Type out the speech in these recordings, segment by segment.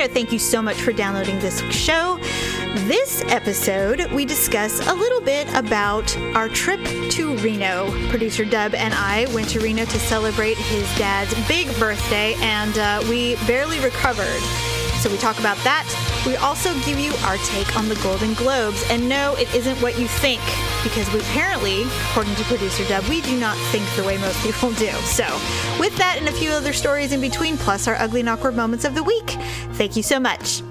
there, thank you so much for downloading this show. This episode, we discuss a little bit about our trip to Reno. Producer Deb and I went to Reno to celebrate his dad's big birthday, and uh, we barely recovered. So we talk about that. We also give you our take on the Golden Globes. And no, it isn't what you think, because we apparently, according to producer Deb, we do not think the way most people do. So, with that and a few other stories in between, plus our ugly and awkward moments of the week, thank you so much.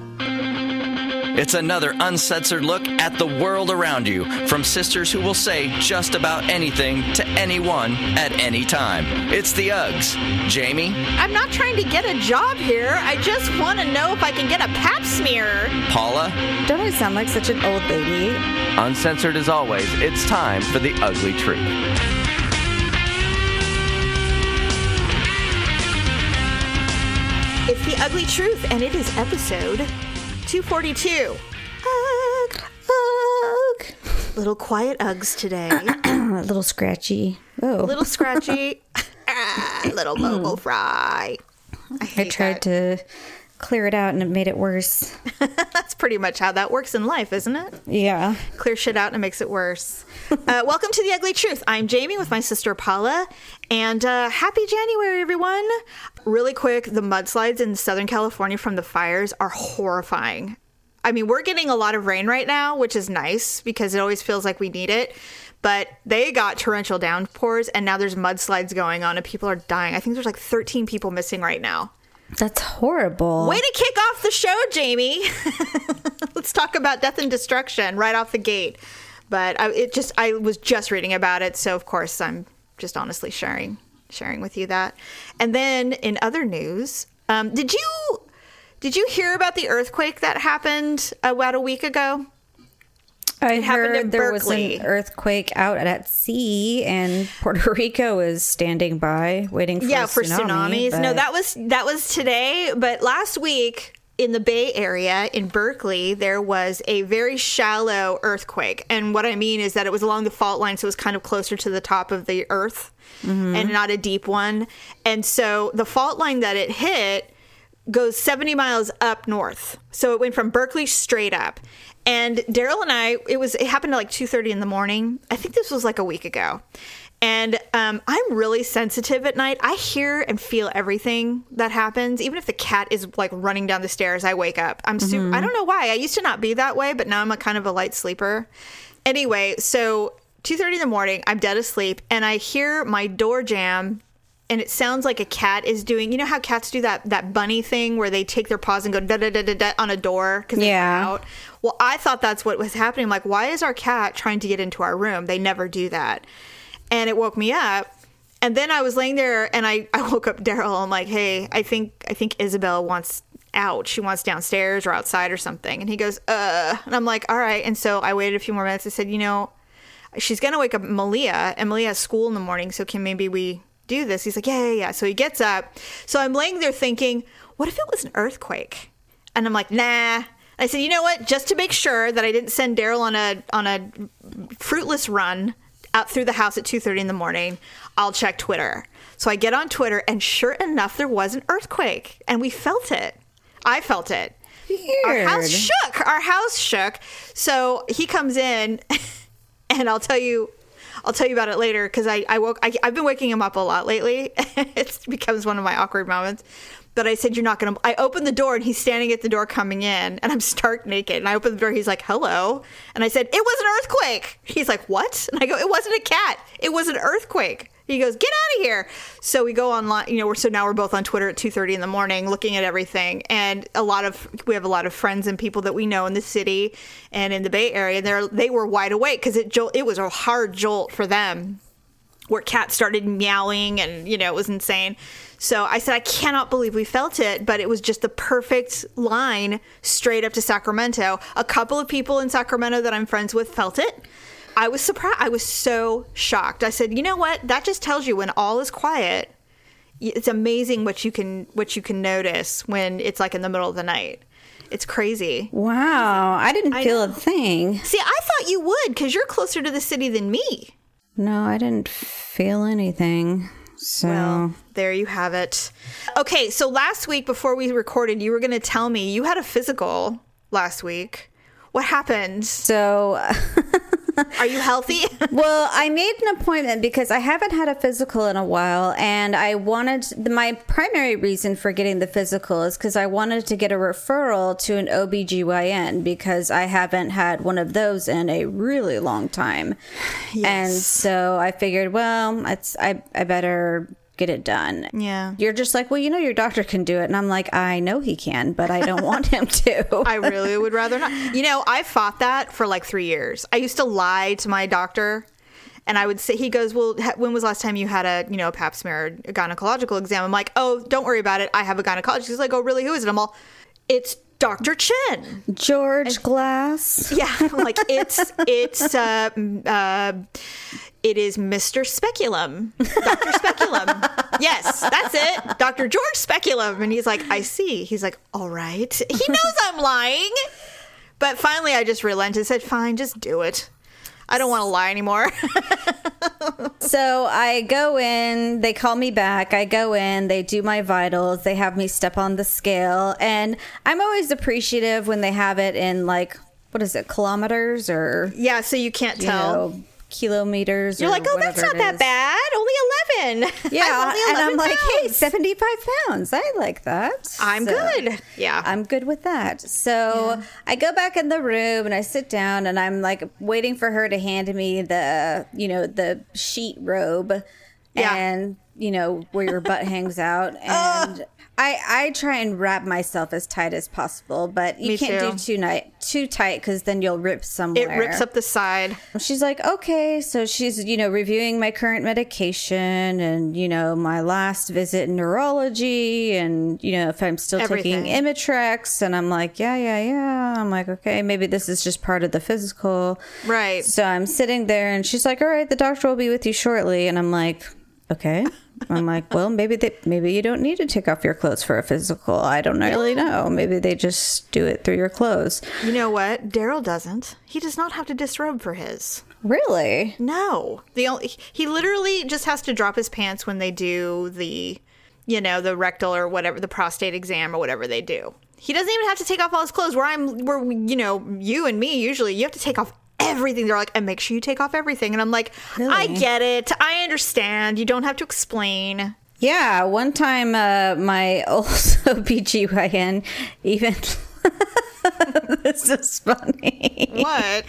It's another uncensored look at the world around you from sisters who will say just about anything to anyone at any time. It's the Uggs. Jamie, I'm not trying to get a job here. I just want to know if I can get a pap smear. Paula, Don't I sound like such an old lady? uncensored as always, it's time for the ugly truth. It's the ugly truth, and it is episode 242. Ugh, ugh. Little quiet Uggs today. A little scratchy. Oh, little scratchy. Ah, little vocal fry. I, I tried that. to clear it out and it made it worse. That's pretty much how that works in life, isn't it? Yeah. Clear shit out and it makes it worse. uh, welcome to the Ugly Truth. I'm Jamie with my sister Paula, and uh, happy January, everyone. Really quick, the mudslides in Southern California from the fires are horrifying. I mean, we're getting a lot of rain right now, which is nice because it always feels like we need it. But they got torrential downpours, and now there's mudslides going on, and people are dying. I think there's like 13 people missing right now. That's horrible. Way to kick off the show, Jamie. Let's talk about death and destruction right off the gate. But I, it just I was just reading about it, so of course I'm just honestly sharing sharing with you that. And then in other news, um, did you did you hear about the earthquake that happened about a week ago? I happened heard there Berkeley. was an earthquake out at sea and Puerto Rico is standing by waiting for yeah for tsunami, tsunamis no that was that was today but last week in the bay area in berkeley there was a very shallow earthquake and what i mean is that it was along the fault line so it was kind of closer to the top of the earth mm-hmm. and not a deep one and so the fault line that it hit goes 70 miles up north. So it went from Berkeley straight up. And Daryl and I, it was it happened at like 2:30 in the morning. I think this was like a week ago. And um, I'm really sensitive at night. I hear and feel everything that happens. Even if the cat is like running down the stairs, I wake up. I'm super, I don't know why. I used to not be that way, but now I'm a kind of a light sleeper. Anyway, so 2:30 in the morning, I'm dead asleep, and I hear my door jam and it sounds like a cat is doing you know how cats do that that bunny thing where they take their paws and go da da da da da on a door because Yeah. out? Well i thought that's what was happening. I'm like why is our cat trying to get into our room? They never do that. And it woke me up. And then i was laying there and i, I woke up daryl. I'm like hey i think i think isabel wants out. She wants downstairs or outside or something. And he goes uh and i'm like all right. And so i waited a few more minutes. I said you know she's gonna wake up Malia, and Malia has school in the morning, so can maybe we do this? He's like, yeah, yeah, yeah. So he gets up. So I'm laying there thinking, what if it was an earthquake? And I'm like, nah. I said, you know what? Just to make sure that I didn't send Daryl on a on a fruitless run out through the house at 2:30 in the morning, I'll check Twitter. So I get on Twitter, and sure enough, there was an earthquake, and we felt it. I felt it. Weird. Our house shook. Our house shook. So he comes in, and I'll tell you, I'll tell you about it later because I, I woke. I, I've been waking him up a lot lately. it becomes one of my awkward moments. But I said, "You're not gonna." I opened the door, and he's standing at the door coming in, and I'm stark naked. And I open the door. He's like, "Hello," and I said, "It was an earthquake." He's like, "What?" And I go, "It wasn't a cat. It was an earthquake." He goes, "Get out of here!" So we go online. You know, we're so now we're both on Twitter at two thirty in the morning, looking at everything. And a lot of we have a lot of friends and people that we know in the city and in the Bay Area. And They they were wide awake because it jolt, it was a hard jolt for them, where cats started meowing and you know it was insane. So I said, I cannot believe we felt it, but it was just the perfect line straight up to Sacramento. A couple of people in Sacramento that I'm friends with felt it. I was surprised. I was so shocked. I said, you know what? That just tells you when all is quiet. It's amazing what you can what you can notice when it's like in the middle of the night. It's crazy. Wow. I didn't I feel know. a thing. See, I thought you would because you're closer to the city than me. No, I didn't feel anything. So Well, there you have it. Okay, so last week before we recorded, you were going to tell me you had a physical last week. What happened? so Are you healthy? well, I made an appointment because I haven't had a physical in a while, and I wanted my primary reason for getting the physical is because I wanted to get a referral to an OBGYN because I haven't had one of those in a really long time. And so I figured, well, it's I I better get it done. Yeah. You're just like, well, you know, your doctor can do it. And I'm like, I know he can, but I don't want him to. I really would rather not. You know, I fought that for like three years. I used to lie to my doctor. And I would say, he goes, well, ha- when was last time you had a, you know, a pap smear, or a gynecological exam? I'm like, oh, don't worry about it. I have a gynecologist. He's like, oh, really? Who is it? I'm all, it's Dr. Chin. George Glass. Yeah, I'm like it's it's uh, uh it is Mr. Speculum. Dr. Speculum. yes, that's it. Dr. George Speculum. And he's like, I see. He's like, all right. He knows I'm lying. But finally I just relented, said, fine, just do it. I don't want to lie anymore. So I go in, they call me back. I go in, they do my vitals, they have me step on the scale. And I'm always appreciative when they have it in like, what is it, kilometers or, yeah, so you can't you tell. know, kilometers? You're like, oh, that's not that bad. Only 11. Yeah. I'm and I'm 11 like, hey, 75 pounds. I like that. I'm So- good. Yeah. I'm good with that. So I go back in the room and I sit down and I'm like waiting for her to hand me the, you know, the sheet robe Yeah. and, you know, where your butt hangs out. And I, I try and wrap myself as tight as possible, but you Me can't too. do too night too tight because then you'll rip somewhere. it rips up the side. She's like, okay. So she's, you know, reviewing my current medication and, you know, my last visit in neurology and, you know, if I'm still Everything. taking Imitrex. And I'm like, yeah, yeah, yeah. I'm like, okay, maybe this is just part of the physical. Right. So I'm sitting there and she's like, all right, the doctor will be with you shortly. And I'm like, okay. I'm like, well, maybe they, maybe you don't need to take off your clothes for a physical. I don't really know. Maybe they just do it through your clothes. You know what? Daryl doesn't. He does not have to disrobe for his. Really? No, the only he literally just has to drop his pants when they do the, you know, the rectal or whatever the prostate exam or whatever they do. He doesn't even have to take off all his clothes. Where I'm, where you know, you and me usually, you have to take off everything. They're like, and make sure you take off everything. And I'm like, I get it. I understand. You don't have to explain. Yeah, one time uh, my old OBGYN even. this is funny. What?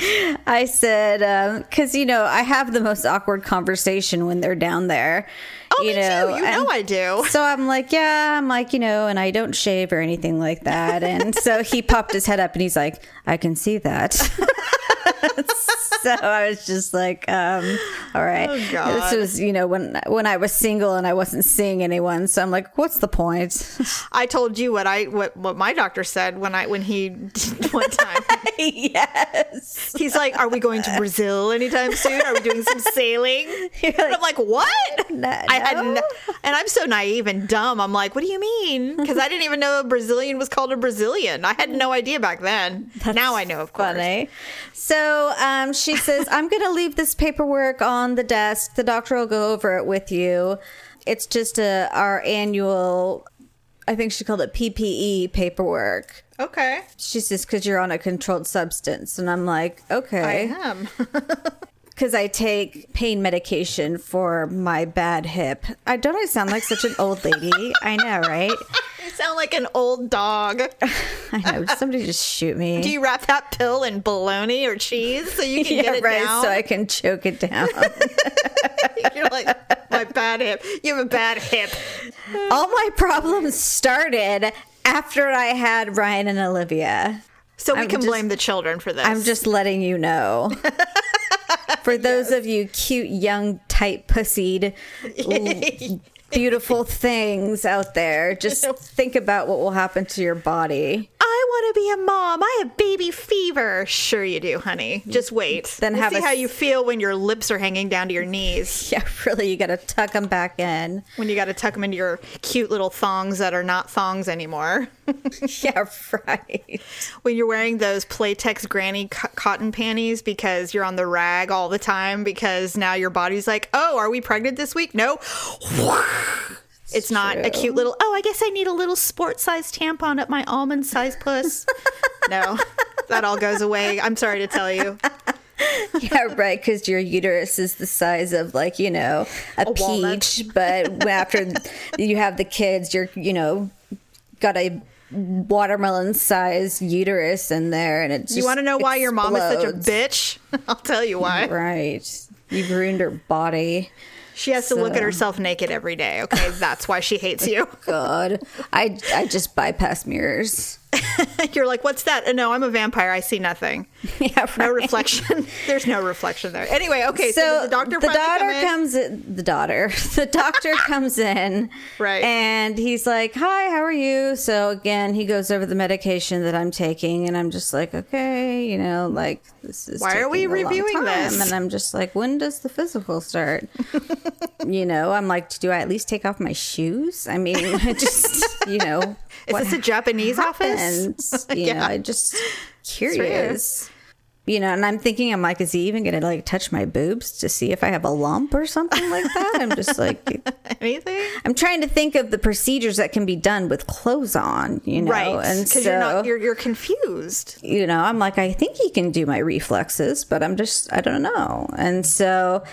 I said, because, you know, I have the most awkward conversation when they're down there. Oh, you me know, too. You know I do. So I'm like, yeah, I'm like, you know, and I don't shave or anything like that. And so he popped his head up and he's like, I can see that. so I was just like, um, all right. Oh, God. This was, you know, when when I was single and I wasn't seeing anyone. So I'm like, what's the point? I told you what I what what my doctor said when I when he one time. yes. He's like, "Are we going to Brazil anytime soon? Are we doing some sailing?" And I'm like, "What?" "No, I had, no." no, and I'm so naive and dumb. I'm like, "What do you mean?" Because I didn't even know a Brazilian was called a Brazilian. I had no idea back then. now I know, of course. Funny. So um, she says, I'm going to leave this paperwork on the desk. The doctor will go over it with you. It's just a, our annual, I think she called it PPE paperwork. Okay, She says, because you're on a controlled substance. And I'm like, okay. I am. Because I take pain medication for my bad hip. I Don't I sound like such an old lady? I know, right? you sound like an old dog. I know. Somebody just shoot me. Do you wrap that pill in bologna or cheese so you can yeah, get it right. down? So I can choke it down. You're like my bad hip. You have a bad hip. all my problems started after I had Ryan and Olivia. So we I'm can just- blame the children for this. I'm just letting you know. For those of you cute, young, tight pussied, beautiful things out there, just think about what will happen to your body. I want to be a mom. I have baby fever. Sure, you do, honey. Just wait. Then We'll have see a how you feel when your lips are hanging down to your knees. Yeah, really, you got to tuck them back in. when you got to tuck them into your cute little thongs that are not thongs anymore. yeah, right. when you're wearing those Playtex granny co- cotton panties because you're on the rag all the time because now your body's like, oh, are we pregnant this week? No. It's not a cute little, oh, I guess I need a little sport sized tampon at my almond sized puss. no, that all goes away. I'm sorry to tell you. Yeah, right. Because your uterus is the size of like you know a, A peach, but after you have the kids, you're you know got a watermelon sized uterus in there, and it. You want to know why your mom is such a bitch? I'll tell you why. Right. You've ruined her body. She has to look at herself naked every day. Okay, that's why she hates you. God, I I just bypass mirrors. You're like, what's that? Uh, No, I'm a vampire. I see nothing. Yeah, No reflection. There's no reflection there. Anyway, okay. So, so the doctor the daughter come in? comes in, the daughter the doctor comes in Right. and he's like hi how are you so again he goes over the medication that i'm taking and i'm just like okay you know like this is Why are we taking a long reviewing this? and i'm just like when does the physical start you know i'm like do i at least take off my shoes i mean just you know Is this a Japanese office? Happens. You know, I just curious. You know, and I'm thinking, I'm like, is he even gonna like touch my boobs to see if I have a lump or something like that? I'm just like, Anything? I'm trying to think of the procedures that can be done with clothes on. You know, right. and Because so you're not you're you're confused. you know, I'm like, I think he can do my reflexes, but I'm just, I don't know. And so,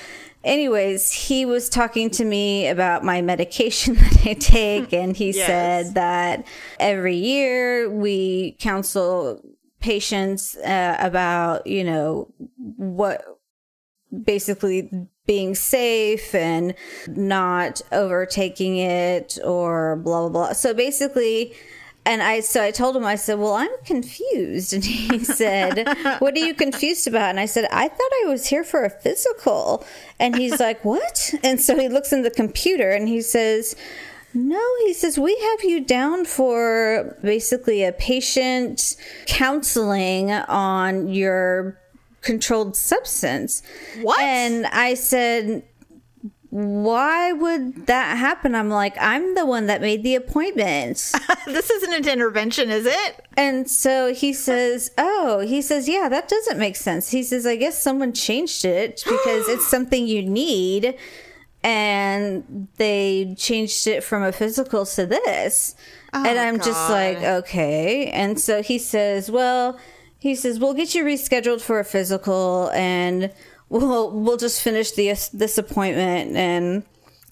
anyways, he was talking to me about my medication that I take, and he Yes. said that every year we counsel patients uh, about, you know, what basically being safe and not overtaking it or blah blah blah. So basically and I so I told him I said, "Well, I'm confused." And he said, "What are you confused about?" And I said, "I thought I was here for a physical." And he's like, "What?" And so he looks in the computer and he says, no, he says we have you down for basically a patient counseling on your controlled substance. What? And I said, why would that happen? I'm like, I'm the one that made the appointment. this isn't an intervention, is it? and so he says, Oh, he says, Yeah, that doesn't make sense. He says, I guess someone changed it because it's something you need. And they changed it from a physical to this. and oh, I'm just like, Okay. And so he says, Well, he says, We'll get you rescheduled for a physical and we'll we'll just finish this this appointment and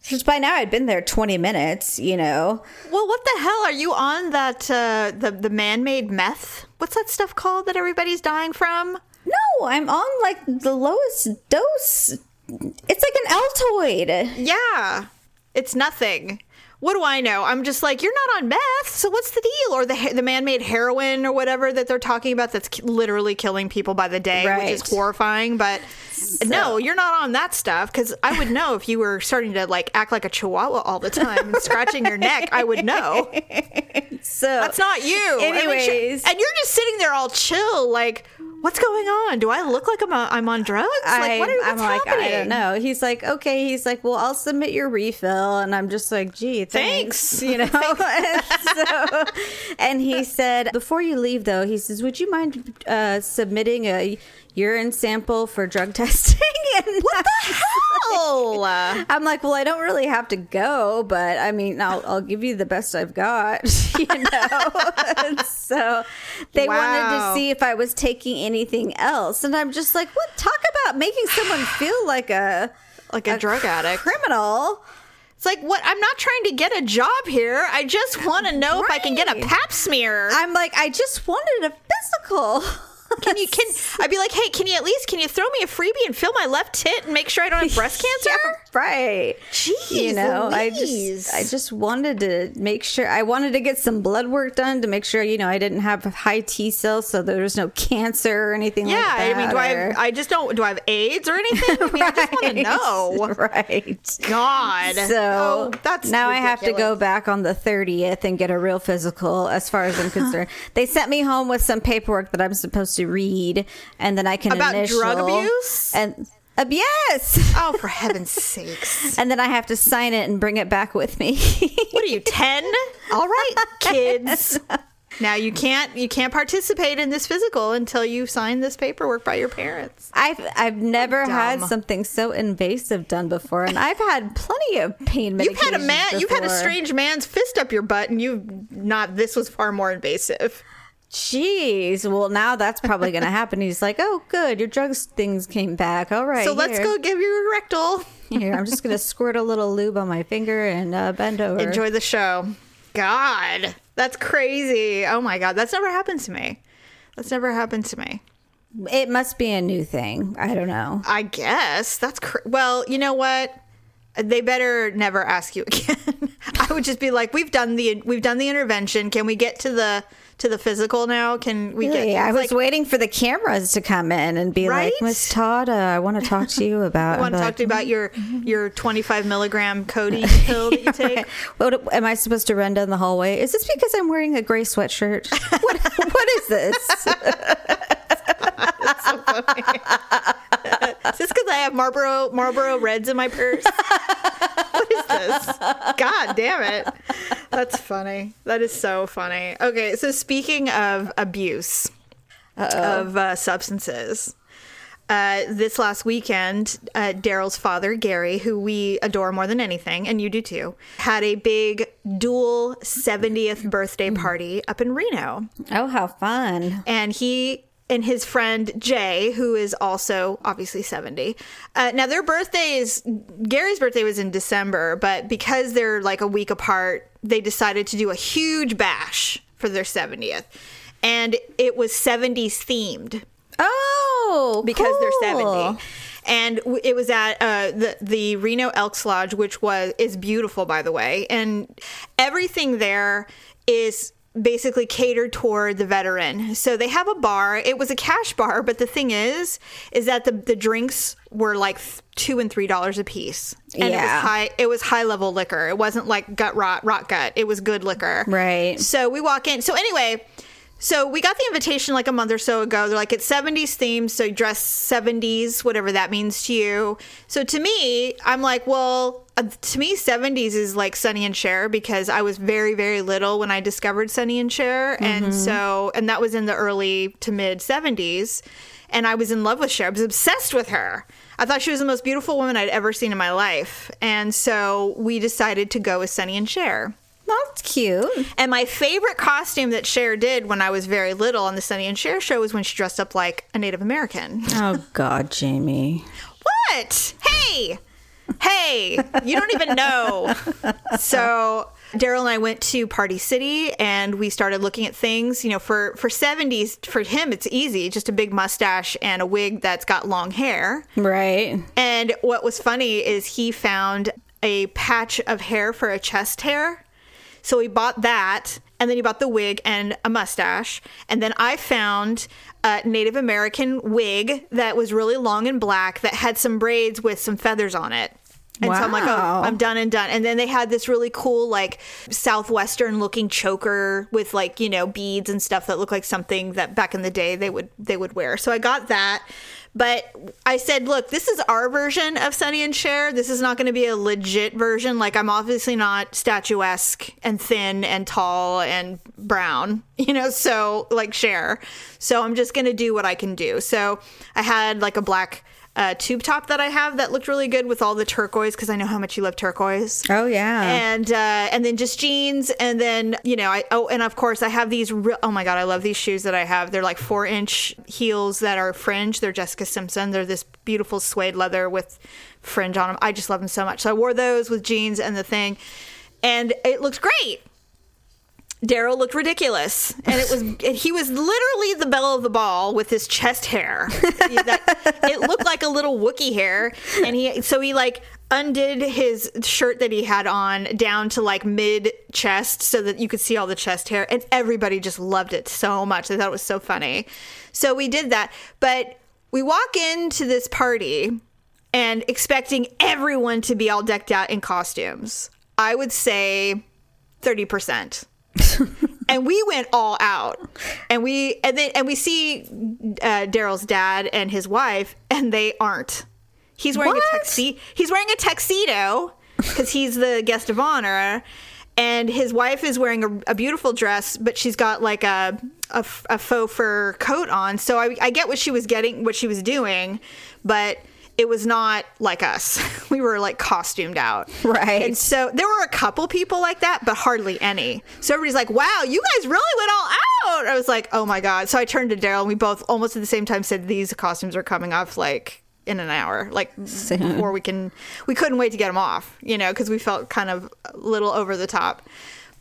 just by now I'd been there 20 minutes, you know. Well, what the hell are you on that uh the the man-made meth? What's that stuff called that everybody's dying from? No, I'm on like the lowest dose. It's like an Altoid. Yeah. It's nothing. What do I know? I'm just like, you're not on meth, so what's the deal? Or the the man-made heroin or whatever that they're talking about that's ki- literally killing people by the day, which is horrifying. But no, you're not on that stuff because I would know if you were starting to like act like a chihuahua all the time and scratching your neck. I would know. So That's not you. I mean, Anyways. and you're just sitting there all chill, like, what's going on? Do I look like I'm a, I'm on drugs? Like, what are, what's I'm like, happening? I don't know. He's like, okay. He's like, well, I'll submit your refill, and I'm just like, gee, thanks. Thanks. You know. and, so, and he said, before you leave, though, he says, would you mind uh, submitting a urine sample for drug testing? And what the Oh, I'm like, well, I don't really have to go, but I mean, I'll, I'll give you the best I've got, you know? So they wanted to see if I was taking anything else. And I'm just like, what? Talk about making someone feel like a, like a, drug addict. criminal. It's like, what? I'm not trying to get a job here. I just want to know if I can get a pap smear. I'm like, I just wanted a physical. Can you can I'd be like, hey, can you at least can you throw me a freebie and fill my left tit and make sure I don't have breast cancer? Right. Jeez, you know, I just I just wanted to make sure I wanted to get some blood work done to make sure you know I didn't have high T cells, so there was no cancer or anything Yeah, like that. I mean, do I have, I just don't do I have AIDS or anything? I mean, I just want to know. right? God. So Oh, that's now I have to go back on the 30th and get a real physical as far as I'm concerned. they sent me home with some paperwork that I'm supposed to read and then I can About initial drug abuse? and uh, yes. Oh, for heaven's sakes. And then I have to sign it and bring it back with me. What are you, 10? All right, kids. Now you can't you can't participate in this physical until you sign this paperwork by your parents. I've I've never had something so invasive done before, and I've had plenty of pain. You've had a man you've had a strange man's fist up your butt and you've not this was far more invasive. Jeez, well now that's probably going to happen. He's like, "Oh, good, your drugs things came back. All right, So let's go give you a rectal. Here, I'm just going to squirt a little lube on my finger and uh, bend over. Enjoy the show. God, that's crazy. Oh my god, that's never happened to me. That's never happened to me. It must be a new thing. I don't know. I guess that's cr- well. You know what? They better never ask you again. I would just be like, "We've done the we've done the intervention. Can we get to the to the physical now? Can we get?" I was like, waiting for the cameras to come in and be Right? like, Miss Todd, uh, I want to talk to you about. I want to talk to you about your your 25 milligram codeine pill that you take. What am I supposed to run down the hallway? Is this because I'm wearing a gray sweatshirt? What, what is this? Is this because I have Marlboro Marlboro Reds in my purse? what is this? God damn it! That's funny. That is so funny. Okay, so speaking of abuse of uh, substances. Uh, this last weekend, uh, Daryl's father, Gary, who we adore more than anything, and you do too, had a big dual 70th birthday party up in Reno Oh, how fun. and he and his friend Jay, who is also obviously 70. Uh, now, their birthdays, Gary's birthday was in December, but because they're like a week apart, they decided to do a huge bash for their 70th. And it was 70s themed Oh, because cool. they're 70 and it was at uh, the the Reno Elks Lodge, which was is beautiful, by the way, and everything there is basically catered toward the veteran. So they have a bar. It was a cash bar, but the thing is, is that the the drinks were like two and three dollars a piece, and it was high. It was high level liquor. It wasn't like gut rot, rot gut. It was good liquor, Right. so we walk in. So anyway, so we got the invitation like a month or so ago. They're like it's 70s themed, so dress 70s, whatever that means to you. So to me, I'm like, well, uh, to me 70s is like Sonny and Cher because I was very very little when I discovered Sonny and Cher, and so and that was in the early to mid 70s, and I was in love with Cher. I was obsessed with her. I thought she was the most beautiful woman I'd ever seen in my life, and so we decided to go with Sonny and Cher. That's cute. And my favorite costume that Cher did when I was very little on the Sonny and Cher show was when she dressed up like a Native American. Oh God, Jamie. What? Hey, hey, you don't even know. So Daryl and I went to Party City and we started looking at things. You know, for for seventies, for him it's easy, just a big mustache and a wig that's got long hair. Right. And what was funny is he found a patch of hair for a chest hair. So he bought that, and then he bought the wig and a mustache. And then I found a Native American wig that was really long and black that had some braids with some feathers on it. And so I'm like, oh, I'm done and done. And then they had this really cool, like, southwestern looking choker with like, you know, beads and stuff that looked like something that back in the day they would they would wear. So I got that. But I said, look, this is our version of Sonny and Cher. This is not going to be a legit version. Like, I'm obviously not statuesque and thin and tall and brown, you know, so like Cher. So I'm just going to do what I can do. So I had like a black uh, tube top that I have that looked really good with all the turquoise because I know how much you love turquoise Oh yeah. and uh, and then just jeans, and then you know, I oh, and of course I have these. Re- oh my god, I love these shoes that I have. They're like four inch heels that are fringe. They're Jessica Simpson. They're this beautiful suede leather with fringe on them. I just love them so much. So I wore those with jeans and the thing, and it looks great. Daryl looked ridiculous, and it was and he was literally the belle of the ball with his chest hair. That- it looked like a little Wookie hair, and he so he like undid his shirt that he had on down to like mid chest so that you could see all the chest hair, and everybody just loved it so much. They thought it was so funny. So we did that, but we walk into this party and expecting everyone to be all decked out in costumes. I would say 30%. and we went all out. And we and then and we see uh, Daryl's dad and his wife and they aren't. He's wearing What? a tuxedo. He's wearing a tuxedo cuz he's the guest of honor. And his wife is wearing a, a beautiful dress, but she's got like a a faux fur coat on. So I, I get what she was getting, what she was doing, but it was not like us. We were like costumed out. Right. And so there were a couple people like that, but hardly any. So everybody's like, wow, you guys really went all out. I was like, oh my God. So I turned to Daryl and we both almost at the same time said, these costumes are coming off like in an hour, like Soon. before we can, we couldn't wait to get them off, you know, because we felt kind of a little over the top.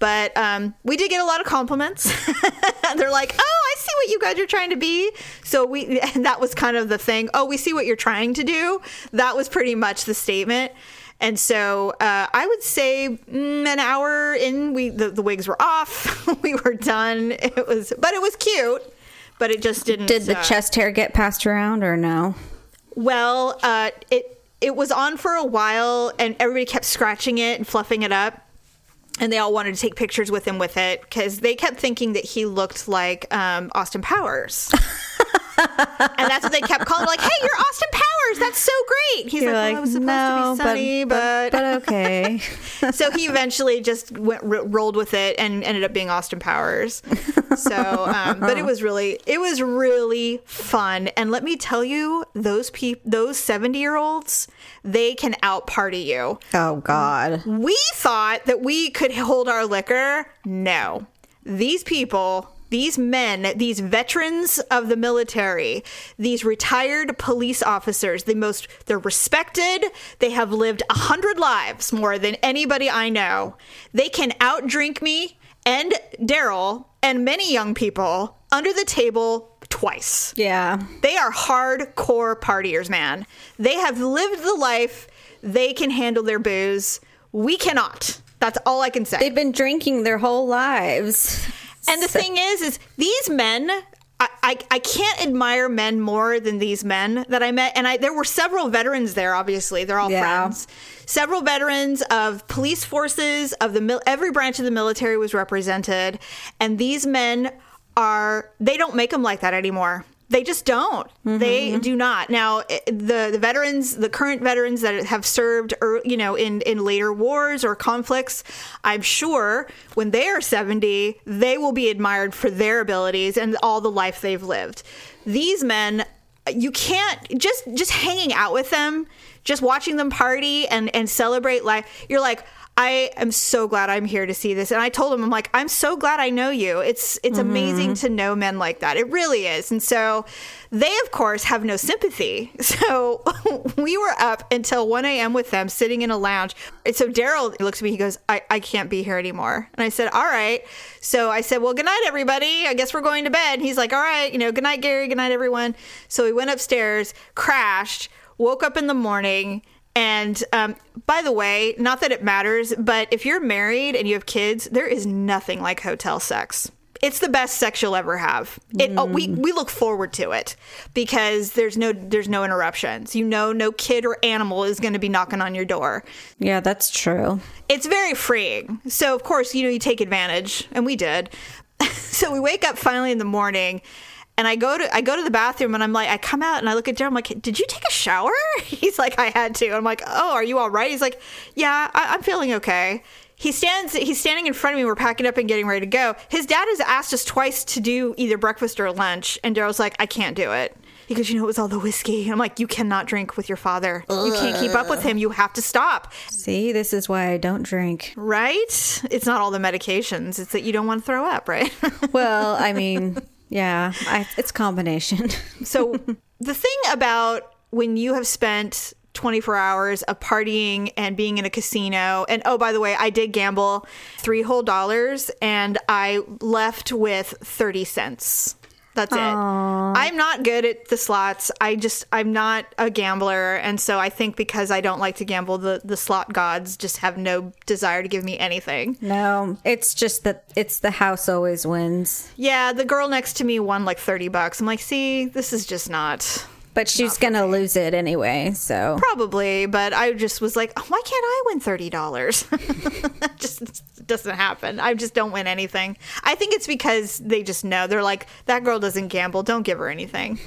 But um, we did get a lot of compliments. They're like, "Oh, I see what you guys are trying to be." So we, and that was kind of the thing. Oh, we see what you're trying to do. That was pretty much the statement. And so uh, I would say mm, an hour in, we the, the wigs were off. we were done. It was, but it was cute. But it just didn't. Did the uh, chest hair get passed around or no? well, uh, it it was on for a while, and everybody kept scratching it and fluffing it up, and they all wanted to take pictures with him with it because they kept thinking that he looked like um, Austin Powers. and that's what they kept calling, like, "Hey, you're Austin Powers! That's so great!" He's like, well, "I was supposed to be Sonny, but, but okay. so he eventually just went r- rolled with it and ended up being Austin Powers. So, um, but it was really it was really fun. And let me tell you, those peop those seventy year olds, they can out party you. oh God. We thought that we could hold our liquor. No, these people. These men, these veterans of the military, these retired police officers, the most, they're respected. They have lived a hundred lives more than anybody I know. They can outdrink me and Daryl and many young people under the table twice. Yeah. They are hardcore partiers, man. They have lived the life. They can handle their booze. We cannot. That's all I can say. They've been drinking their whole lives. And the thing is, is these men, I, I, I can't admire men more than these men that I met. And I there were several veterans there. Obviously, they're all Yeah. friends. Several veterans of police forces of the mil- every branch of the military was represented, and these men are they don't make them like that anymore. They just don't. Mm-hmm, they mm-hmm. do not. Now, eh, the the veterans, the current veterans that have served, or you know, in in later wars or conflicts, I'm sure when they are 70, they will be admired for their abilities and all the life they've lived. These men, you can't just just hanging out with them, just watching them party and and celebrate life. You're like. I am so glad I'm here to see this. And I told him, I'm like, I'm so glad I know you. It's it's mm-hmm. amazing to know men like that. It really is. And so they of course have no sympathy. So we were up until 1 a.m. with them sitting in a lounge. And so Daryl looks at me, he goes, I, I can't be here anymore. And I said, All right. So I said, Well, good night, everybody. I guess we're going to bed. And he's like, All right, you know, good night, Gary, good night, everyone. So we went upstairs, crashed, woke up in the morning. And um, by the way, not that it matters, but if you're married and you have kids, there is nothing like hotel sex. It's the best sex you'll ever have. It, oh, we we look forward to it because there's no there's no interruptions. You know, no kid or animal is going to be knocking on your door. Yeah, that's true. It's very freeing. So of course, you know, you take advantage, and we did. so we wake up finally in the morning, and I go to I go to the bathroom, and I'm like, I come out and I look at Daryl. I'm like, Did you take a shower? He's like, I had to. I'm like, Oh, are you all right? He's like, Yeah, I, I'm feeling okay. He stands. He's standing in front of me. We're packing up and getting ready to go. His dad has asked us twice to do either breakfast or lunch, and Daryl's like, I can't do it. He goes, you know, it was all the whiskey. I'm like, you cannot drink with your father. You can't keep up with him. You have to stop. See, this is why I don't drink. Right? It's not all the medications. It's that you don't want to throw up, right? Well, I mean, yeah, I, it's combination. so the thing about when you have spent 24 hours of partying and being in a casino. And oh, by the way, I did gamble three whole dollars and I left with 30 cents. That's it. I'm not good at the slots. I just I'm not a gambler, and so I think because I don't like to gamble, the the slot gods just have no desire to give me anything. No, it's just that it's the house always wins. Yeah, the girl next to me won like 30 bucks. I'm like, see, this is just not But she's gonna lose it anyway, so probably. But I just was like, oh, why can't I win thirty dollars? That just doesn't happen. I just don't win anything. I think it's because they just know they're like that girl doesn't gamble. Don't give her anything.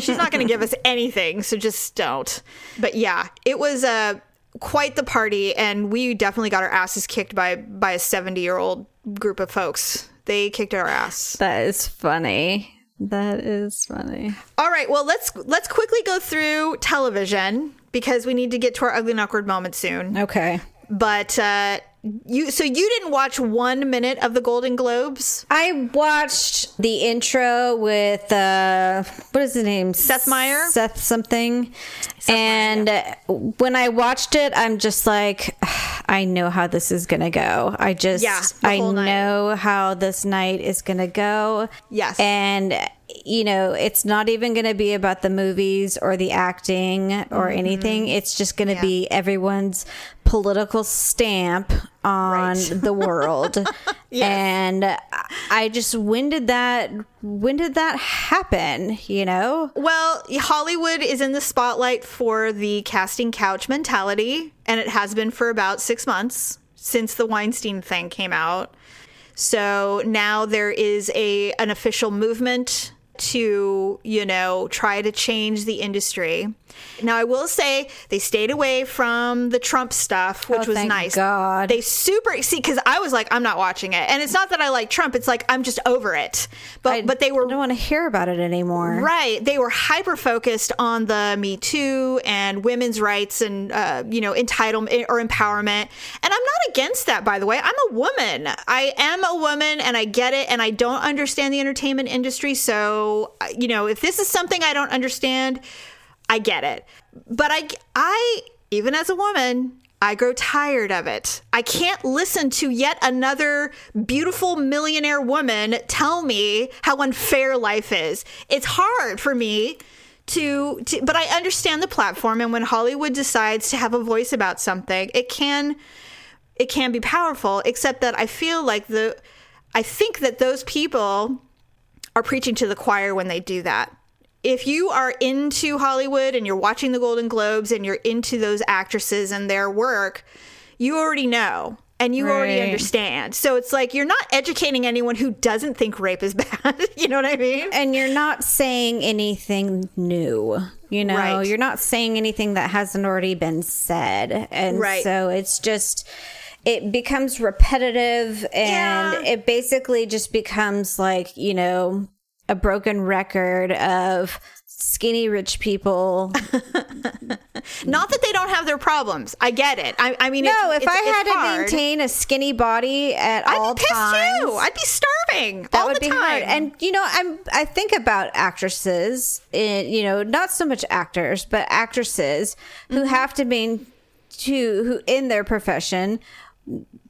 She's not going to give us anything, so just don't. But yeah, it was a quite the party, and we definitely got our asses kicked by by a seventy year old group of folks. They kicked our ass. that is funny. That is funny. All right, well let's let's quickly go through television because we need to get to our ugly and awkward moment soon. Okay. But uh, you so you didn't watch one minute of the Golden Globes? I watched the intro with uh what is the name? Seth Meyer? Seth something. and when I watched it, I'm just like I know how this is going to go. I just Yeah, I night. know how this night is going to go. Yes. And you know, it's not even going to be about the movies or the acting or anything. It's just going to Mm-hmm. Yeah. be everyone's political stamp on Right. the world. And I just when did that when did that happen, you know? Well, Hollywood is in the spotlight for the casting couch mentality, and it has been for about six months since the Weinstein thing came out. So now there is a an official movement to, you know, try to change the industry. Now I will say they stayed away from the Trump stuff, which Oh, was nice. God. They super see because I was like, I'm not watching it, and it's not that I like Trump. It's like I'm just over it. But I- but they were I don't want to hear about it anymore. Right. They were hyper focused on the Me Too and women's rights and, uh, you know, entitlement or empowerment. And I'm not against that, by the way. I'm a woman. I am a woman and I get it. And I don't understand the entertainment industry. So, uh, you know, if this is something I don't understand, I get it. But I, I, even as a woman, I grow tired of it. I can't listen to yet another beautiful millionaire woman tell me how unfair life is. It's hard for me to, to but I understand the platform and when Hollywood decides to have a voice about something, it can it can be powerful except that I feel like the I think that those people are preaching to the choir when they do that. If you are into Hollywood and you're watching the Golden Globes and you're into those actresses and their work, you already know and you already understand. So it's like you're not educating anyone who doesn't think rape is bad. you know what I mean? And you're not saying anything new. You know, Right. you're not saying anything that hasn't already been said. And Right. so it's just it becomes repetitive and Yeah. it basically just becomes like, you know, a broken record of skinny rich people. Not that they don't have their problems. I get it. I, I mean, no, it's, if I it's- had it's to hard. maintain a skinny body at all I'd be pissed times, too. I'd be starving that all would the be time. hard. And you know, I'm I think about actresses, in, you know, not so much actors, but actresses who Mm-hmm. have to main to who in their profession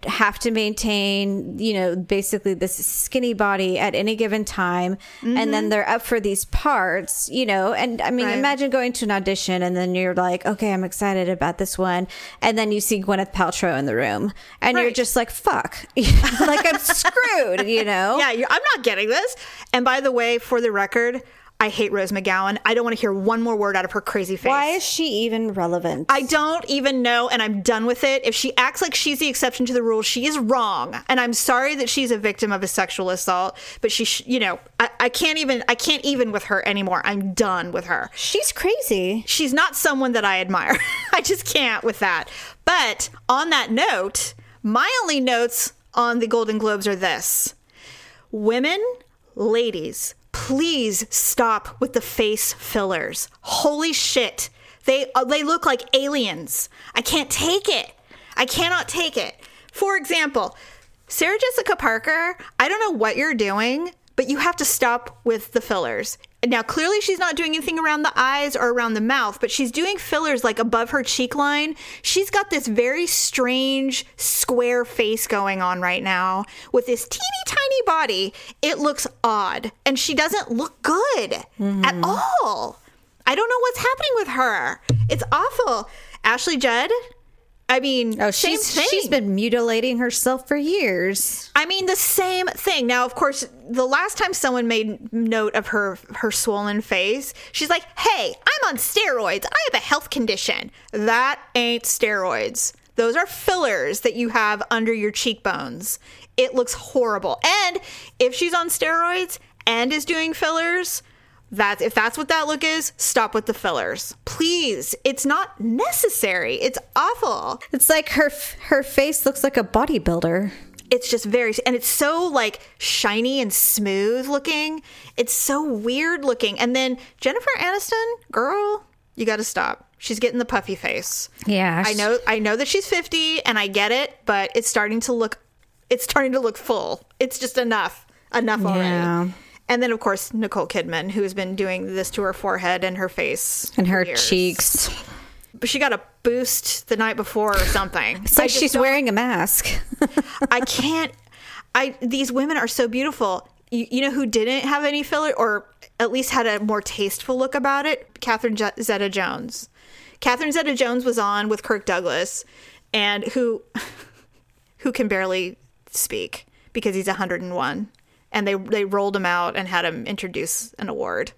have to maintain, you know, basically this skinny body at any given time. And then they're up for these parts, you know. And I mean, Mm-hmm. Right. imagine going to an audition and then you're like, okay, I'm excited about this one. And then you see Gwyneth Paltrow in the room and you're just like, fuck. like I'm screwed, you know? Yeah, you're, I'm not getting this. And by the way, for the record, I hate Rose McGowan. I don't want to hear one more word out of her crazy face. Why is she even relevant? I don't even know, and I'm done with it. If she acts like she's the exception to the rule, she is wrong. And I'm sorry that she's a victim of a sexual assault, but she, sh- you know, I, I can't even, I can't even with her anymore. I'm done with her. She's crazy. She's not someone that I admire. I just can't with that. But on that note, my only notes on the Golden Globes are this women, ladies, please stop with the face fillers. Holy shit. They, uh, they look like aliens. I can't take it. I cannot take it. For example, Sarah Jessica Parker, I don't know what you're doing, but you have to stop with the fillers. Now, clearly, she's not doing anything around the eyes or around the mouth, but she's doing fillers like above her cheek line. She's got this very strange square face going on right now with this teeny tiny body. It looks odd, and she doesn't look good at mm-hmm. all. I don't know what's happening with her. It's awful. Ashley Judd. I mean, Oh, she's she's been mutilating herself for years. I mean, the same thing. Now, of course, the last time someone made note of her her swollen face, she's like, "Hey, I'm on steroids. I have a health condition." That ain't steroids. Those are fillers that you have under your cheekbones. It looks horrible. And if she's on steroids and is doing fillers, that's if that's what that look is, stop with the fillers. Please. It's not necessary. It's awful. It's like her her face looks like a bodybuilder. it's just very and it's so like shiny and smooth looking it's so weird looking and then jennifer aniston girl you gotta stop she's getting the puffy face Yeah, i know i know that she's 50 and i get it but it's starting to look it's starting to look full it's just enough enough already Yeah. And then of course nicole kidman who's been doing this to her forehead and her face and her years. cheeks. but she got a boost the night before or something It's like she's wearing a mask. I can't. I these women are so beautiful. You, you know who didn't have any filler, or at least had a more tasteful look about it? Catherine Je- Zeta Jones. Catherine Zeta Jones was on with Kirk Douglas, and who who can barely speak because he's 101, and they they rolled him out and had him introduce an award.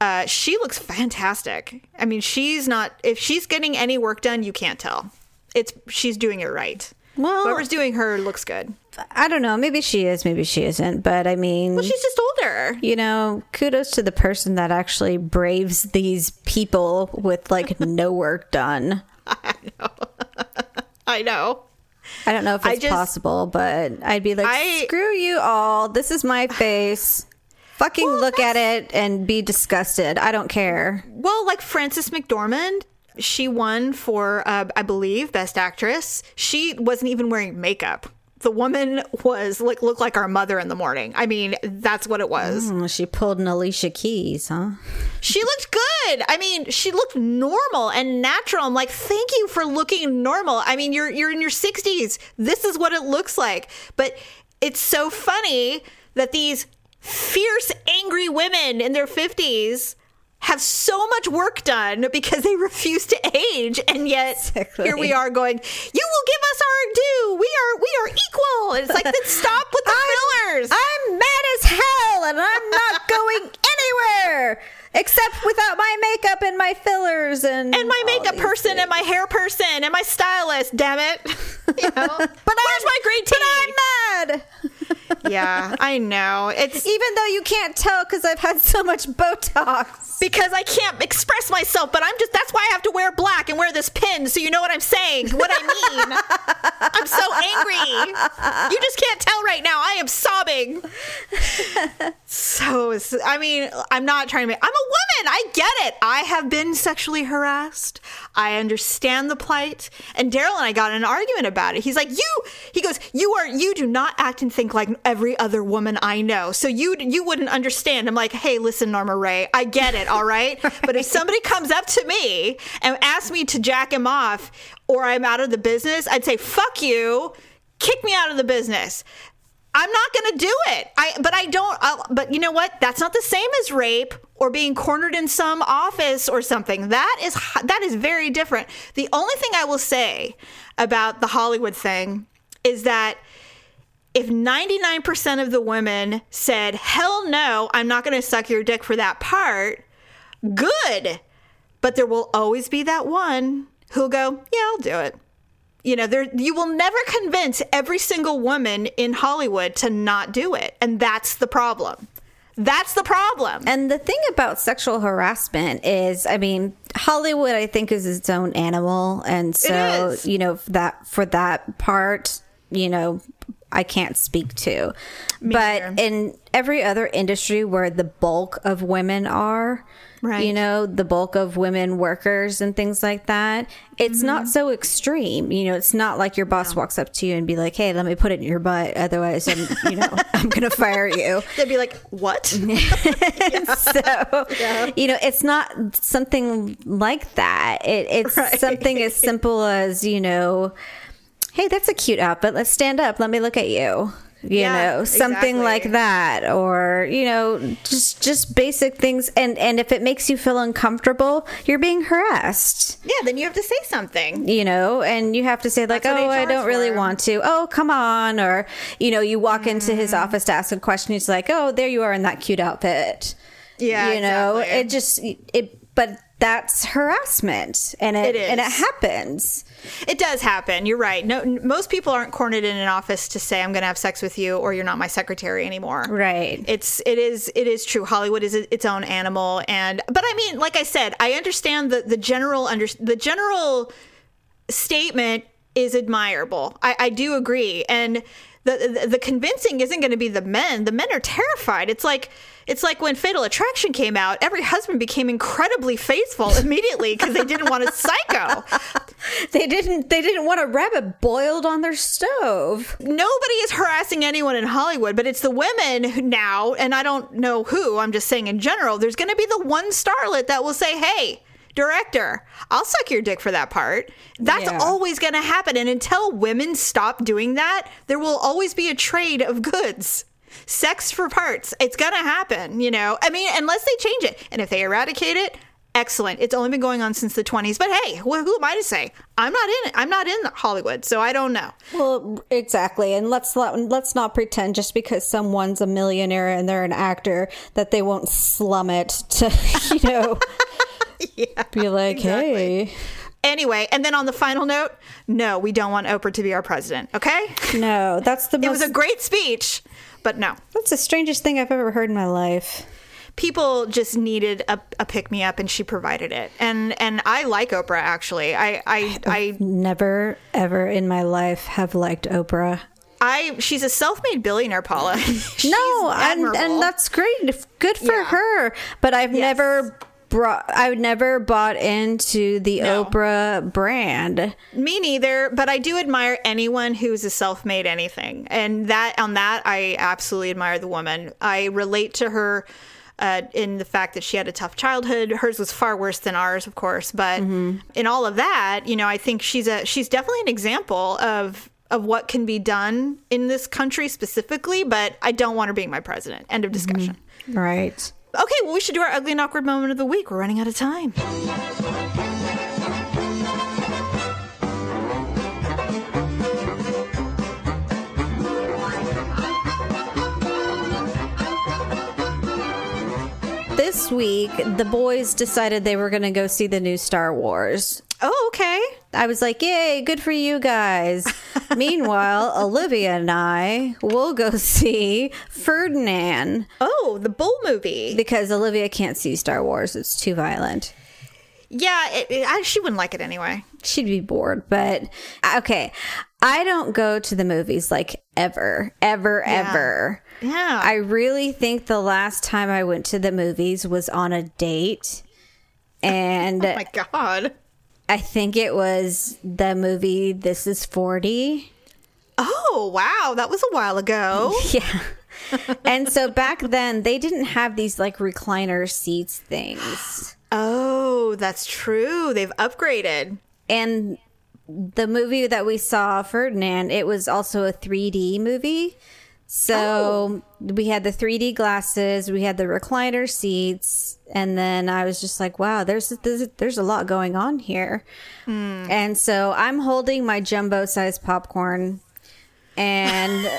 Uh, she looks fantastic. I mean, she's not. If she's getting any work done, you can't tell. It's she's doing it right. Well- whoever's doing her looks good. I don't know. Maybe she is. Maybe she isn't. But I mean, Well, she's just older. you know, kudos to the person that actually braves these people with like no work done. I know. I don't know if it's just- possible, but I'd be like, I- screw you all. This is my face. Fucking Well, look at it and be disgusted. I don't care. Well, like Frances McDormand, she won for, uh, I believe, Best Actress. She wasn't even wearing makeup. The woman was like looked like our mother in the morning. I mean, that's what it was. Oh, she pulled an Alicia Keys, huh? She looked good. I mean, she looked normal and natural. I'm like, thank you for looking normal. I mean, you're you're in your 60s. This is what it looks like. But it's so funny that these fierce, angry women in their 50s have so much work done because they refuse to age and yet Exactly. here we are going you will give us our due we are we are equal and it's like then stop with the fillers I'm mad as hell and I'm not going anywhere except without my makeup and my fillers and and my makeup person things. and my hair person and my stylist. Damn it! You know, but where's my green tea? But I'm mad. Yeah, I know. It's Even though you can't tell because I've had so much Botox. because I can't express myself. But I'm just that's why I have to wear black and wear this pin, so you know what I'm saying, what I mean. I'm so angry. You just can't tell right now. I am sobbing. So I mean, I'm not trying to. Make, I'm a woman. I get it. I have been sexually harassed. I understand the plight. And Daryl and I got in an argument about it. He's like, "You," he goes, "You are. You do not act and think like every other woman I know. So you you wouldn't understand." I'm like, "Hey, listen, Norma Rae. I get it. All right. But if somebody comes up to me and asks me to jack him off, or I'm out of the business, I'd say, "Fuck you." Kick me out of the business. I'm not going to do it. I but I don't i but you know what? That's not the same as rape or being cornered in some office or something. That is that is very different. The only thing I will say about the Hollywood thing is that if 99% of the women said, "Hell no, I'm not going to suck your dick for that part." Good. But there will always be that one who'll go, "Yeah, I'll do it." you know there you will never convince every single woman in hollywood to not do it and that's the problem that's the problem And the thing about sexual harassment is, I mean, Hollywood, I think, is its own animal, and so you know that for that part, you know, I can't speak to. Me but neither. in every other industry where the bulk of women are, Right. you know, the bulk of women workers and things like that, it's Mm-hmm. not so extreme. You know, it's not like your boss walks up to you and be like, "Hey, let me put it in your butt, otherwise, I'm, you know, I'm gonna fire you." They'd be like, "What?" so you know it's not something like that it, it's Right. something as simple as you know hey that's a cute outfit let's stand up let me look at you you Yeah, know something exactly. like that or you know just just basic things and and if it makes you feel uncomfortable you're being harassed yeah, then you have to say something. you know, and you have to say like, That's "Oh, I don't really for. want to." Oh, come on, or you know, you walk into his Mm. office to ask a question. He's like, "Oh, there you are in that cute outfit." Yeah, you know, exactly. it just it, but that's harassment, and it, It and it happens. It does happen. You're right. No, most people aren't cornered in an office to say, "I'm going to have sex with you," or "You're not my secretary anymore." Right. It's it is it is true. Hollywood is its own animal, and but I mean, like I said, I understand the the general under the general statement is admirable. I, I do agree, and the, the the convincing isn't going to be the men. The men are terrified. It's like it's like when Fatal Attraction came out. Every husband became incredibly faithful immediately because they didn't want a psycho. They didn't they didn't want a rabbit boiled on their stove. nobody is harassing anyone in Hollywood, but it's the women who now, and I don't know who, I'm just saying in general, there's going to be the one starlet that will say, hey, director, I'll suck your dick for that part. That's Yeah. always going to happen. And until women stop doing that, there will always be a trade of goods. Sex for parts. It's going to happen, you know? I mean, unless they change it. And if they eradicate it, excellent. It's only been going on since the 20s. But hey, wh- who am I to say? I'm not in it. I'm not in Hollywood, so I don't know. Well, exactly, and let's not let's not pretend just because someone's a millionaire and they're an actor that they won't slum it to you know yeah, be like, exactly. hey, Anyway, and then on the final note, no, we don't want Oprah to be our president. Okay, no, that's the it was a great speech, but no, that's the strangest thing I've ever heard in my life. people just needed a, a pick me up, and she provided it. And and I like Oprah actually. I I I, Never ever in my life have liked Oprah. I she's a self-made billionaire, Paula. No, and and that's great, good for Yeah. her. But I've Yes. never brought, I've never bought into the No. Oprah brand. Me neither, but I do admire anyone who's a self-made anything, and that on that I absolutely admire the woman. I relate to her uh, in the fact that she had a tough childhood. Hers was far worse than ours, of course, but in all of that, you know, I think she's a she's definitely an example of of what can be done in this country specifically. But I don't want her being my president. End of discussion. Right. Okay, well, we should do our ugly and awkward moment of the week. We're running out of time. This week, the boys decided they were going to go see the new Star Wars. Oh, okay. I was like, yay, good for you guys. Meanwhile, Olivia and I will go see Ferdinand Oh, the bull movie. because Olivia can't see Star Wars. It's too violent. Yeah, it, it, I, she wouldn't like it anyway. She'd be bored. But uh, okay, I don't go to the movies like ever, ever, ever. Yeah. I really think the last time I went to the movies was on a date. And oh my god. I think it was the movie This Is 40. Oh wow, that was a while ago. Yeah. and so back then they didn't have these like recliner seats things. oh, that's true. They've upgraded. And the movie that we saw, Ferdinand, it was also a 3D movie. So oh. we had the 3D glasses, we had the recliner seats, and then I was just like, "Wow, there's there's, there's a lot going on here." Hmm. And so I'm holding my jumbo size popcorn, and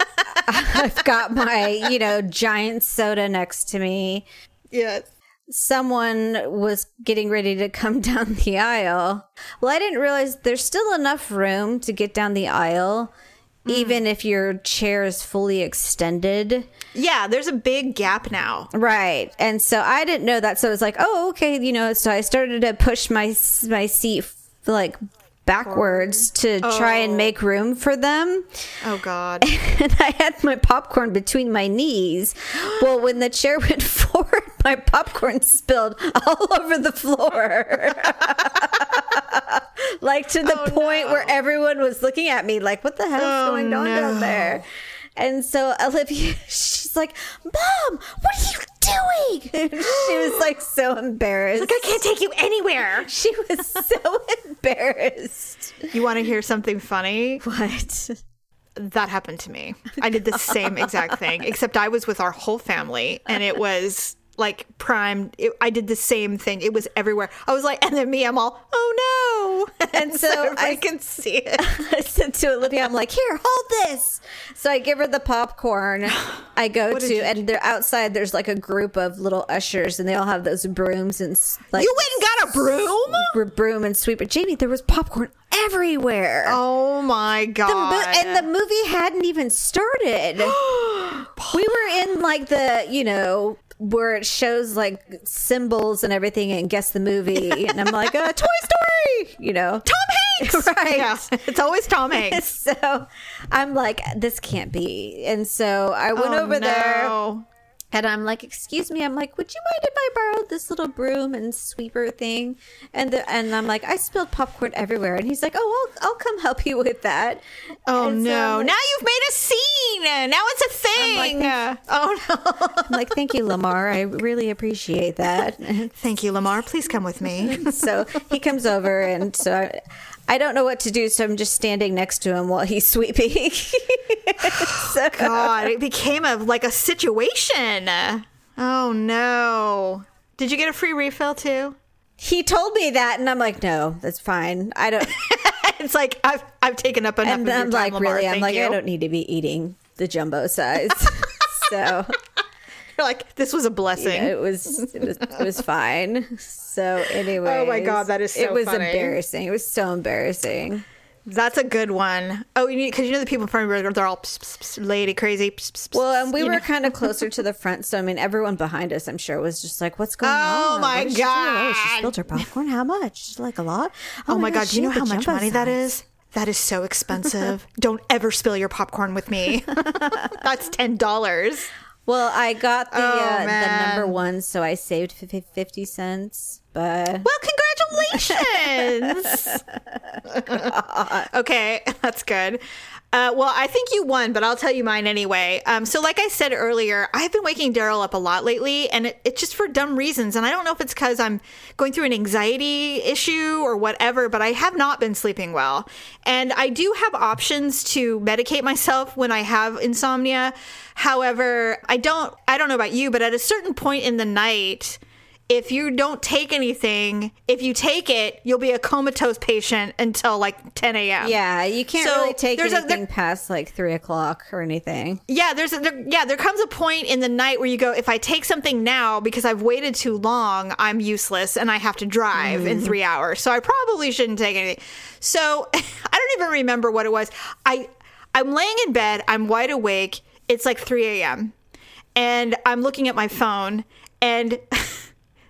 I've got my you know giant soda next to me. Yes. Someone was getting ready to come down the aisle. Well, I didn't realize there's still enough room to get down the aisle, even if your chair is fully extended. Yeah, there's a big gap now. Right. And so I didn't know that. So I was like, oh, okay, you know, so I started to push my my seat like backwards to try and oh. make room for them. Oh God. And I had my popcorn between my knees. Well, when the chair went forward, my popcorn spilled all over the floor. like to the Oh, point no. where everyone was looking at me like, what the hell is Oh, going on no. down there? And so Olivia, she's like, Mom, what are you doing? she was like so embarrassed. Like I can't take you anywhere. she was so embarrassed. You want to hear something funny? What? That happened to me. I did the same exact thing, except I was with our whole family, and it was like primed. It, I did the same thing. It was everywhere. I was like, and then me, I'm all, oh no, and so so I can see it. I said to Olivia, I'm like, here, hold this. So I give her the popcorn. I go to, you and they're outside. There's like a group of little ushers, and they all have those brooms and like You went and got a broom? br- broom and sweeper. Jamie, there was popcorn everywhere. Oh my The god! mo- and the movie hadn't even started. we were in like the, you know, where it shows like symbols and everything and guess the movie. And I'm like, uh, Toy Story, you know. Tom Hanks, Right. Yeah, it's always Tom Hanks. so I'm like, this can't be. And so I went Oh, over there no. And I'm like, excuse me. I'm like, would you mind if I borrowed this little broom and sweeper thing? And the, and I'm like, I spilled popcorn everywhere. And he's like, oh, I'll, I'll come help you with that. Oh And no! I'm like- now you've made a scene. Now it's a like, thing. oh no! I'm like, thank you, Lamar. I really appreciate that. Thank you, Lamar. Please come with me. so he comes over, and so I, I don't know what to do. So I'm just standing next to him while he's sweeping. so, God, it became a like a situation. Oh no! Did you get a free refill too? he told me that, and I'm like, no, that's fine. I don't. it's like I've I've taken up enough. And of your I'm time, like, Lamar. really? I'm like, you. I don't need to be eating the jumbo size. so You're like this was a blessing. it was, it was, it was fine. So anyway, Oh my God, that is it was funny. embarrassing. It was so embarrassing. That's a good one. Oh, because you know the people in front of you, they're all pss, pss, pss, lady crazy. Well, and we were know? kind of closer to the front, so I mean, everyone behind us, I'm sure, was just like, "What's going Oh on? Oh my god, she? Oh, she spilled her popcorn. How much? Like a lot? Oh, oh my god, do you know how much money that size." is? That is so expensive. Don't ever spill your popcorn with me. That's ten dollars. Well, I got the Oh, uh, the number one, so I saved fifty cents. But Well, congratulations. okay, that's good. Uh, well, I think you won, but I'll tell you mine anyway. Um, so, like I said earlier, I've been waking Daryl up a lot lately, and it, it's just for dumb reasons. And I don't know if it's because I'm going through an anxiety issue or whatever, but I have not been sleeping well. And I do have options to medicate myself when I have insomnia. However, I don't. I don't know about you, but at a certain point in the night if you don't take anything, if you take it, you'll be a comatose patient until like 10 a.m. yeah, you can't So, really take there's a- anything there- past like three o'clock or anything. Yeah, there's a, there, yeah, there comes a point in the night where you go, if I take something now because I've waited too long, I'm useless and I have to drive in mm-hmm. three hours. So I probably shouldn't take anything. So I don't even remember what it was. I I'm laying in bed, I'm wide awake. It's like 3 a.m. and I'm looking at my phone and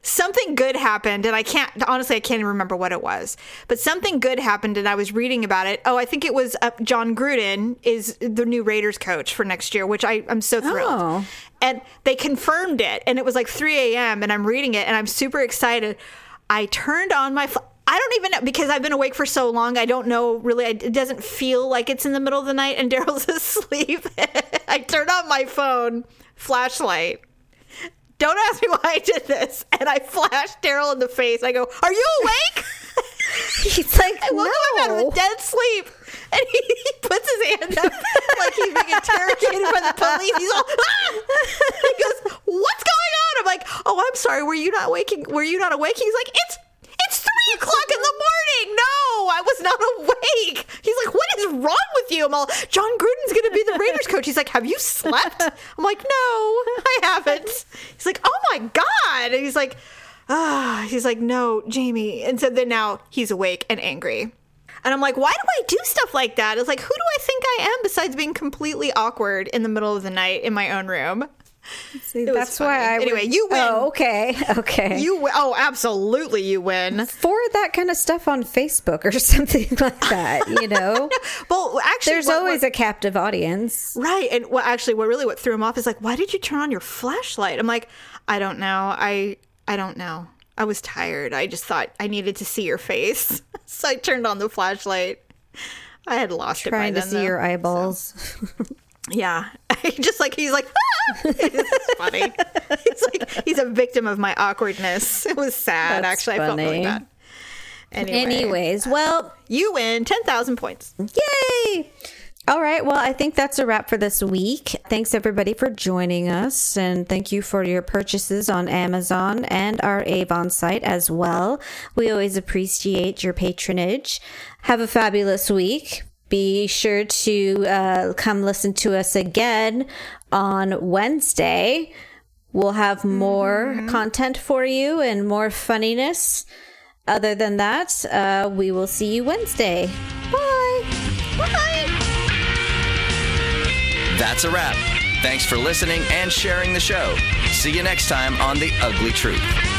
something good happened and i can't honestly i can't even remember what it was but something good happened and i was reading about it oh i think it was uh, Jon Gruden is the new raiders coach for next year which I, i'm so thrilled Oh. and they confirmed it and it was like 3 a.m and i'm reading it and i'm super excited i turned on my phone I don't even know because I've been awake for so long. I don't know really. It doesn't feel like it's in the middle of the night and Daryl's asleep. I turned on my phone flashlight don't ask me why I did this. And I flash Daryl in the face. I go, Are you awake? He's like, I woke him out of no. a dead sleep. And he, he puts his hand up like he's being interrogated by the police. He's all, ah! He goes, What's going on? I'm like, Oh, I'm sorry. Were you not waking? Were you not awake? He's like, It's three o'clock in the morning. No, I was not awake. He's like, What is wrong with you? I'm all, Jon Gruden's going to be the Raiders coach. He's like, Have you slept? I'm like, No, I haven't. He's like, Oh my God. And he's like, Ah, he's like, No, Jamie. And so then now he's awake and angry. And I'm like, why do I do stuff like that? It's like, who do I think I am besides being completely awkward in the middle of the night in my own room? See, that's why funny. I. would- Anyway, you win. Oh, okay. Okay. You wi- oh, absolutely, you win. forward that kind of stuff on Facebook or something like that. You know, Well, actually, there's what- always what- a captive audience. right. And what actually, what really what threw him off is like, why did you turn on your flashlight? I'm like, I don't know. I I don't know. I was tired. I just thought I needed to see your face, so I turned on the flashlight. I had lost Trying it by to then. see though. your eyeballs. Yeah, just like he's like, ah! it's funny. He's like he's a victim of my awkwardness. It was sad. That's actually, I felt really bad. Anyway, Anyways, well, you win ten thousand points. Yay! All right. Well, I think that's a wrap for this week. Thanks everybody for joining us. And thank you for your purchases on Amazon and our Avon site as well. We always appreciate your patronage. Have a fabulous week. Be sure to uh, come listen to us again on Wednesday. We'll have more content for you and more funniness. Other than that, uh, we will see you Wednesday. Bye. Bye. That's a wrap. Thanks for listening and sharing the show. See you next time on The Ugly Truth.